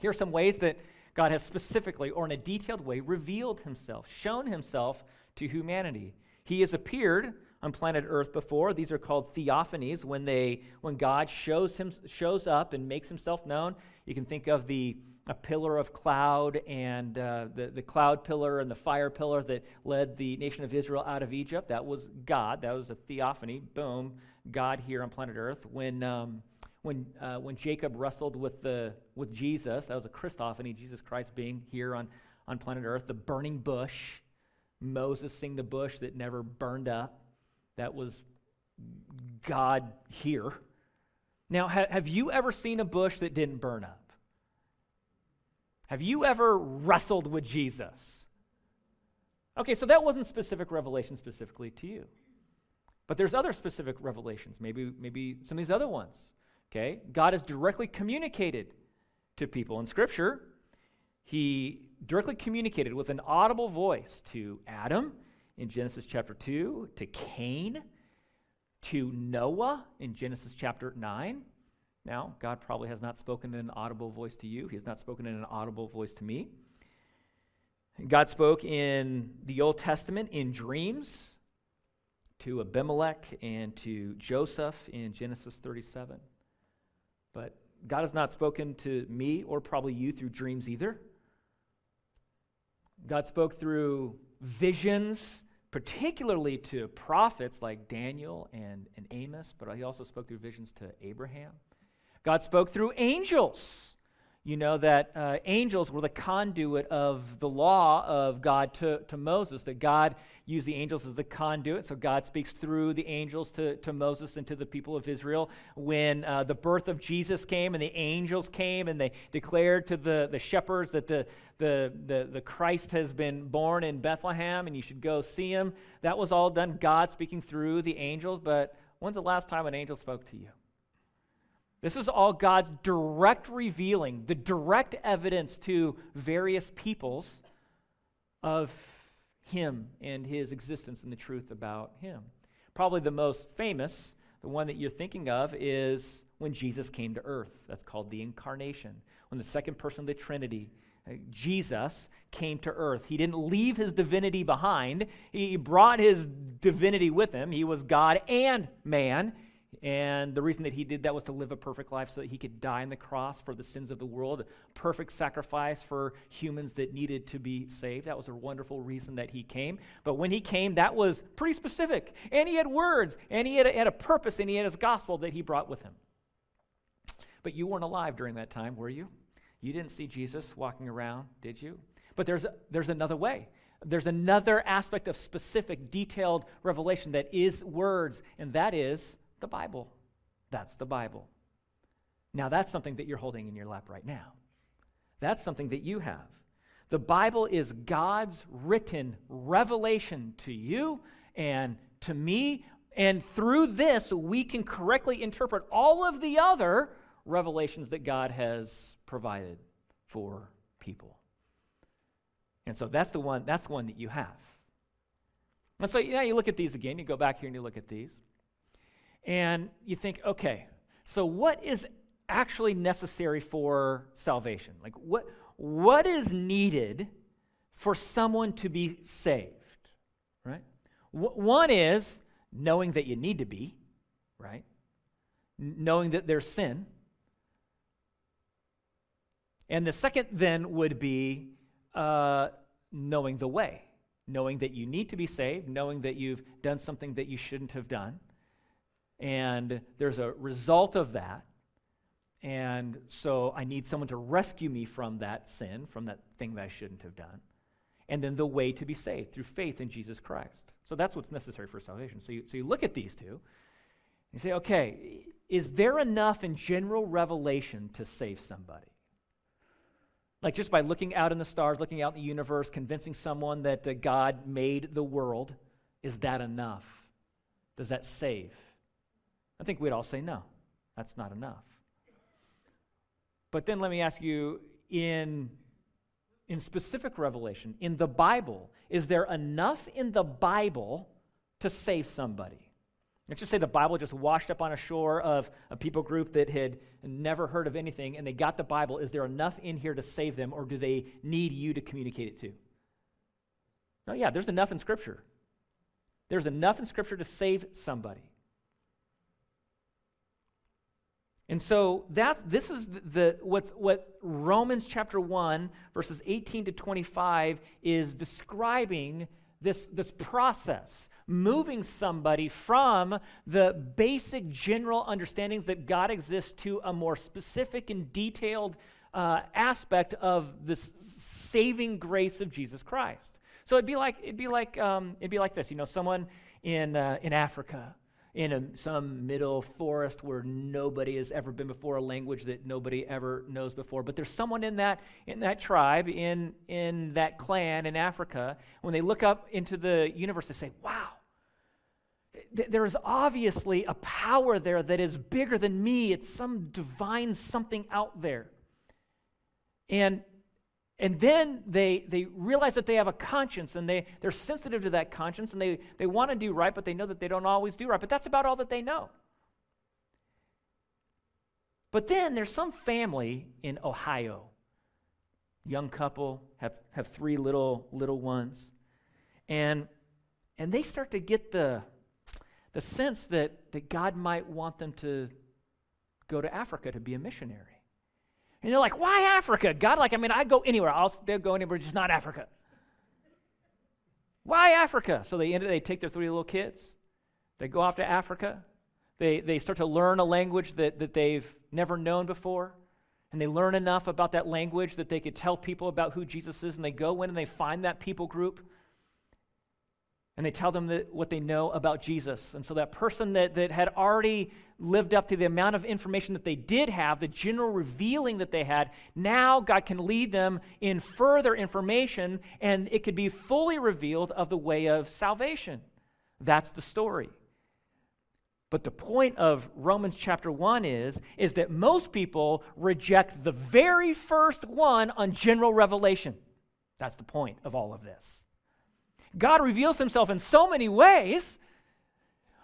Here are some ways that God has specifically or in a detailed way revealed himself, shown himself to humanity. He has appeared on planet Earth before. These are called theophanies when they when God shows him shows up and makes himself known. You can think of the a pillar of cloud and uh, the, the cloud pillar and the fire pillar that led the nation of Israel out of Egypt. That was God. That was a theophany. Boom, God here on planet Earth. When um, when uh, when Jacob wrestled with the with Jesus, that was a Christophany. Jesus Christ being here on on planet Earth. The burning bush Moses seeing the bush that never burned up. That was God here. Now, ha- have you ever seen a bush that didn't burn up? Have you ever wrestled with Jesus? Okay, so that wasn't specific revelation specifically to you. But there's other specific revelations, maybe, maybe some of these other ones. Okay? God has directly communicated to people in Scripture. He directly communicated with an audible voice to Adam in Genesis chapter 2, to Cain, to Noah in Genesis chapter 9, Now, God probably has not spoken in an audible voice to you, He has not spoken in an audible voice to me. God spoke in the Old Testament in dreams to Abimelech and to Joseph in Genesis 37. But God has not spoken to me or probably you through dreams either. God spoke through visions, particularly to prophets like Daniel and, and Amos, but he also spoke through visions to Abraham. God spoke through angels. You know that uh, angels were the conduit of the law of God to, to Moses, that God used the angels as the conduit. So God speaks through the angels to, to Moses and to the people of Israel. When uh, the birth of Jesus came and the angels came and they declared to the, the shepherds that the, the, the, the Christ has been born in Bethlehem and you should go see him, that was all done God speaking through the angels. But when's the last time an angel spoke to you? This is all God's direct revealing, the direct evidence to various peoples of Him and His existence and the truth about Him. Probably the most famous, the one that you're thinking of, is when Jesus came to earth. That's called the incarnation. When the second person of the Trinity, uh, Jesus, came to earth. He didn't leave his divinity behind, he brought his divinity with him. He was God and man. And the reason that he did that was to live a perfect life so that he could die on the cross for the sins of the world, a perfect sacrifice for humans that needed to be saved. That was a wonderful reason that he came. But when he came, that was pretty specific. And he had words, and he had a, had a purpose, and he had his gospel that he brought with him. But you weren't alive during that time, were you? You didn't see Jesus walking around, did you? But there's, there's another way. There's another aspect of specific, detailed revelation that is words, and that is the Bible. That's the Bible. Now, that's something that you're holding in your lap right now. That's something that you have. The Bible is God's written revelation to you and to me. And through this, we can correctly interpret all of the other revelations that God has provided for people. And so that's the one, that's the one that you have. And so yeah, you look at these again, you go back here and you look at these and you think, okay, so what is actually necessary for salvation? Like, what, what is needed for someone to be saved, right? W- one is knowing that you need to be, right? N- knowing that there's sin. And the second then would be uh, knowing the way, knowing that you need to be saved, knowing that you've done something that you shouldn't have done and there's a result of that. And so I need someone to rescue me from that sin, from that thing that I shouldn't have done. And then the way to be saved through faith in Jesus Christ. So that's what's necessary for salvation. So you, so you look at these two. You say, okay, is there enough in general revelation to save somebody? Like just by looking out in the stars, looking out in the universe, convincing someone that uh, God made the world, is that enough? Does that save? I think we'd all say no, that's not enough. But then let me ask you in, in specific revelation, in the Bible, is there enough in the Bible to save somebody? Let's just say the Bible just washed up on a shore of a people group that had never heard of anything and they got the Bible. Is there enough in here to save them or do they need you to communicate it to? No, yeah, there's enough in Scripture. There's enough in Scripture to save somebody. And so that's this is the, what's what Romans chapter 1 verses 18 to 25 is describing this, this process, moving somebody from the basic general understandings that God exists to a more specific and detailed uh, aspect of this saving grace of Jesus Christ. So it'd be like it'd be like um, it'd be like this, you know, someone in uh, in Africa in a, some middle forest where nobody has ever been before, a language that nobody ever knows before. But there's someone in that, in that tribe, in, in that clan in Africa, when they look up into the universe, they say, wow, there is obviously a power there that is bigger than me. It's some divine something out there. And and then they, they realize that they have a conscience and they, they're sensitive to that conscience and they, they want to do right, but they know that they don't always do right. But that's about all that they know. But then there's some family in Ohio, young couple, have, have three little little ones. And, and they start to get the, the sense that, that God might want them to go to Africa to be a missionary. And you're like, why Africa? God, like, I mean, I'd go anywhere. I'll they'll go anywhere, just not Africa. Why Africa? So they end they take their three little kids, they go off to Africa. They, they start to learn a language that, that they've never known before. And they learn enough about that language that they could tell people about who Jesus is. And they go in and they find that people group and they tell them that, what they know about Jesus. And so that person that, that had already lived up to the amount of information that they did have, the general revealing that they had, now God can lead them in further information and it could be fully revealed of the way of salvation. That's the story. But the point of Romans chapter 1 is, is that most people reject the very first one on general revelation. That's the point of all of this. God reveals himself in so many ways,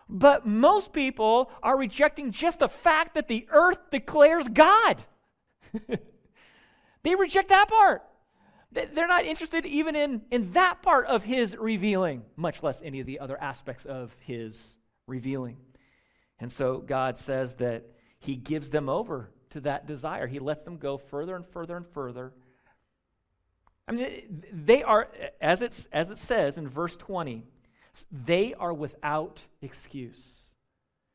but most people are rejecting just the fact that the earth declares God. they reject that part. They're not interested even in, in that part of his revealing, much less any of the other aspects of his revealing. And so God says that he gives them over to that desire. He lets them go further and further and further I mean, they are, as, it's, as it says in verse 20, they are without excuse.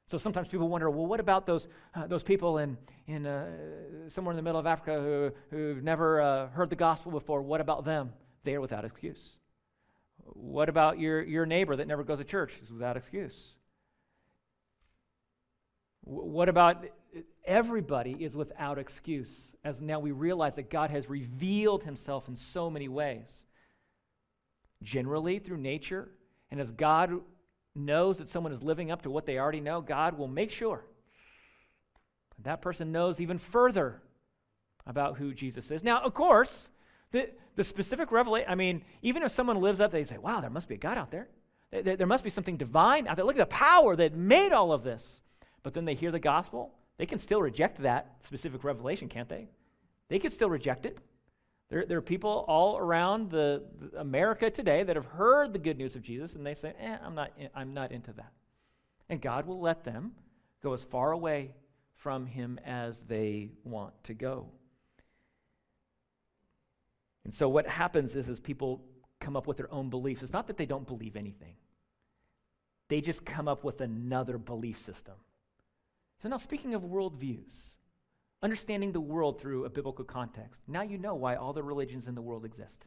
So sometimes people wonder, well, what about those, uh, those people in, in uh, somewhere in the middle of Africa who, who've never uh, heard the gospel before? What about them? They are without excuse. What about your, your neighbor that never goes to church? He's without excuse. What about everybody is without excuse, as now we realize that God has revealed himself in so many ways. Generally, through nature, and as God knows that someone is living up to what they already know, God will make sure that, person knows even further about who Jesus is. Now, of course, the, the specific revelation, I mean, even if someone lives up, they say, wow, there must be a God out there. There, there must be something divine out there. Look at the power that made all of this. But then they hear the gospel they can still reject that specific revelation, can't they? They could still reject it. There, there are people all around the, the, America today that have heard the good news of Jesus and they say, eh, I'm not, I'm not into that. And God will let them go as far away from Him as they want to go. And so what happens is, is people come up with their own beliefs. It's not that they don't believe anything. They just come up with another belief system. So, now speaking of worldviews, understanding the world through a biblical context, now you know why all the religions in the world exist.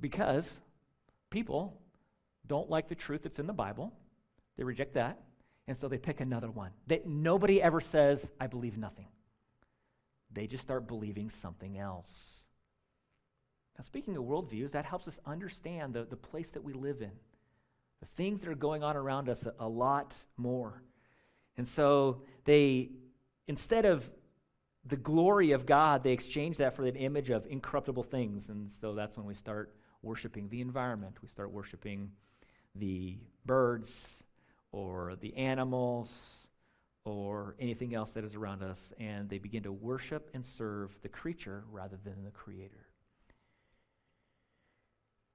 Because people don't like the truth that's in the Bible, they reject that, and so they pick another one. They, nobody ever says, I believe nothing. They just start believing something else. Now, speaking of worldviews, that helps us understand the, the place that we live in, the things that are going on around us a, a lot more. And so they, instead of the glory of God, they exchange that for an image of incorruptible things. And so that's when we start worshiping the environment. We start worshiping the birds or the animals or anything else that is around us. And they begin to worship and serve the creature rather than the creator.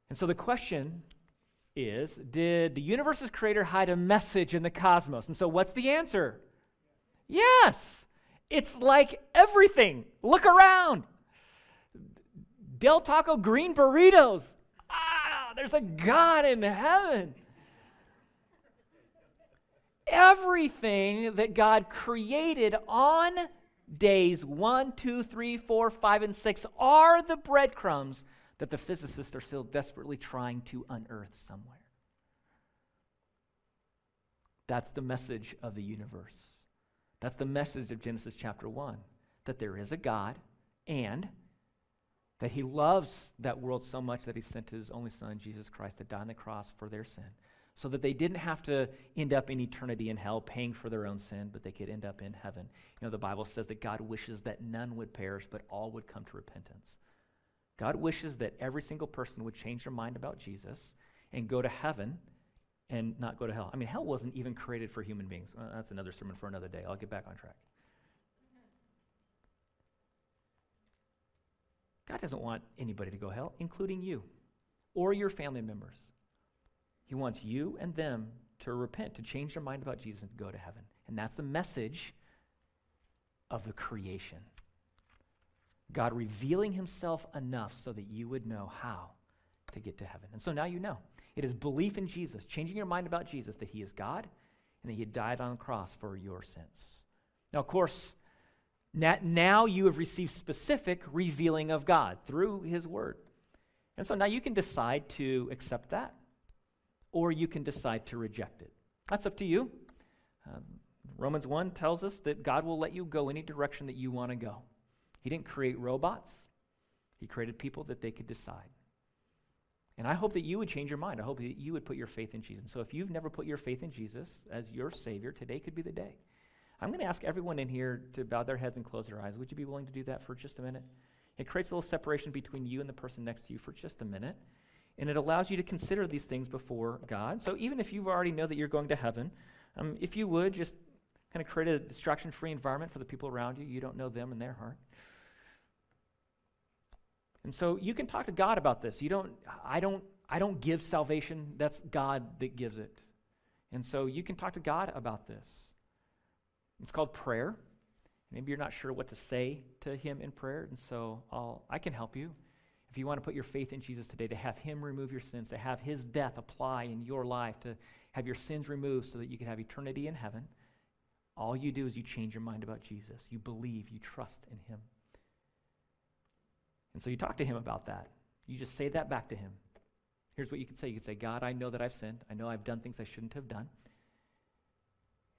And so the question is Did the universe's creator hide a message in the cosmos? And so, what's the answer? Yes. It's like everything. Look around. Del Taco green burritos. Ah, there's a God in heaven. Everything that God created on days one, two, three, four, five, and six are the breadcrumbs that the physicists are still desperately trying to unearth somewhere. That's the message of the universe. That's the message of Genesis chapter 1 that there is a God and that he loves that world so much that he sent his only son, Jesus Christ, to die on the cross for their sin, so that they didn't have to end up in eternity in hell paying for their own sin, but they could end up in heaven. You know, the Bible says that God wishes that none would perish, but all would come to repentance. God wishes that every single person would change their mind about Jesus and go to heaven and not go to hell. I mean, hell wasn't even created for human beings. Well, that's another sermon for another day. I'll get back on track. God doesn't want anybody to go hell, including you or your family members. He wants you and them to repent, to change their mind about Jesus and go to heaven. And that's the message of the creation. God revealing himself enough so that you would know how to get to heaven. And so now you know. It is belief in Jesus, changing your mind about Jesus, that he is God and that he died on the cross for your sins. Now, of course, now you have received specific revealing of God through his word. And so now you can decide to accept that or you can decide to reject it. That's up to you. Um, Romans 1 tells us that God will let you go any direction that you want to go. He didn't create robots, He created people that they could decide. And I hope that you would change your mind. I hope that you would put your faith in Jesus. And So if you've never put your faith in Jesus as your Savior, today could be the day. I'm going to ask everyone in here to bow their heads and close their eyes. Would you be willing to do that for just a minute? It creates a little separation between you and the person next to you for just a minute. And it allows you to consider these things before God. So even if you already know that you're going to heaven, um, if you would just kind of create a distraction free environment for the people around you, you don't know them and their heart. And so you can talk to God about this. You don't, I don't, I don't give salvation. That's God that gives it. And so you can talk to God about this. It's called prayer. Maybe you're not sure what to say to him in prayer, and so I'll, I can help you. If you want to put your faith in Jesus today, to have him remove your sins, to have his death apply in your life, to have your sins removed so that you can have eternity in heaven, all you do is you change your mind about Jesus. You believe, you trust in him. And so you talk to him about that. You just say that back to him. Here's what you can say. You can say, God, I know that I've sinned. I know I've done things I shouldn't have done.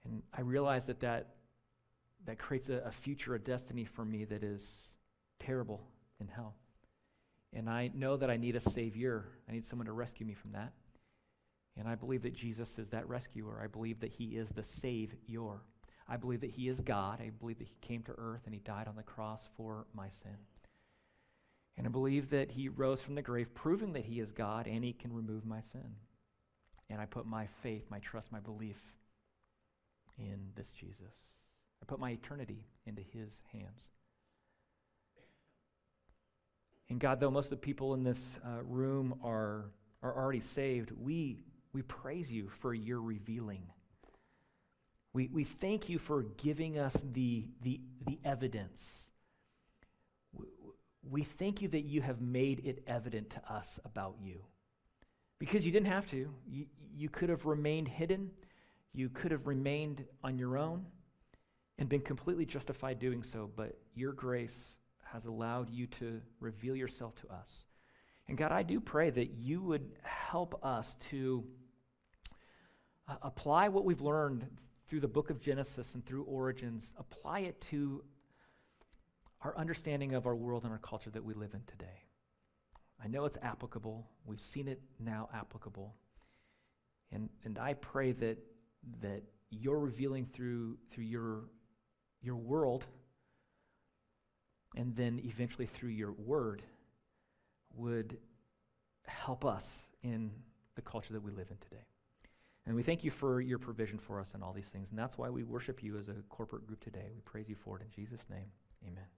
And I realize that that, that creates a, a future, a destiny for me that is terrible in hell. And I know that I need a Savior. I need someone to rescue me from that. And I believe that Jesus is that rescuer. I believe that He is the Savior. I believe that He is God. I believe that He came to earth and He died on the cross for my sin. And I believe that he rose from the grave, proving that he is God and he can remove my sin. And I put my faith, my trust, my belief in this Jesus. I put my eternity into his hands. And God, though most of the people in this uh, room are, are already saved, we, we praise you for your revealing. We, we thank you for giving us the, the, the evidence we thank you that you have made it evident to us about you. Because you didn't have to. You, you could have remained hidden, you could have remained on your own and been completely justified doing so, but your grace has allowed you to reveal yourself to us. And God, I do pray that you would help us to uh, apply what we've learned through the book of Genesis and through Origins, apply it to our understanding of our world and our culture that we live in today. I know it's applicable. We've seen it now applicable. And, and I pray that, that you're revealing through, through your, your world and then eventually through your word would help us in the culture that we live in today. And we thank you for your provision for us and all these things. And that's why we worship you as a corporate group today. We praise you for it in Jesus' name. Amen.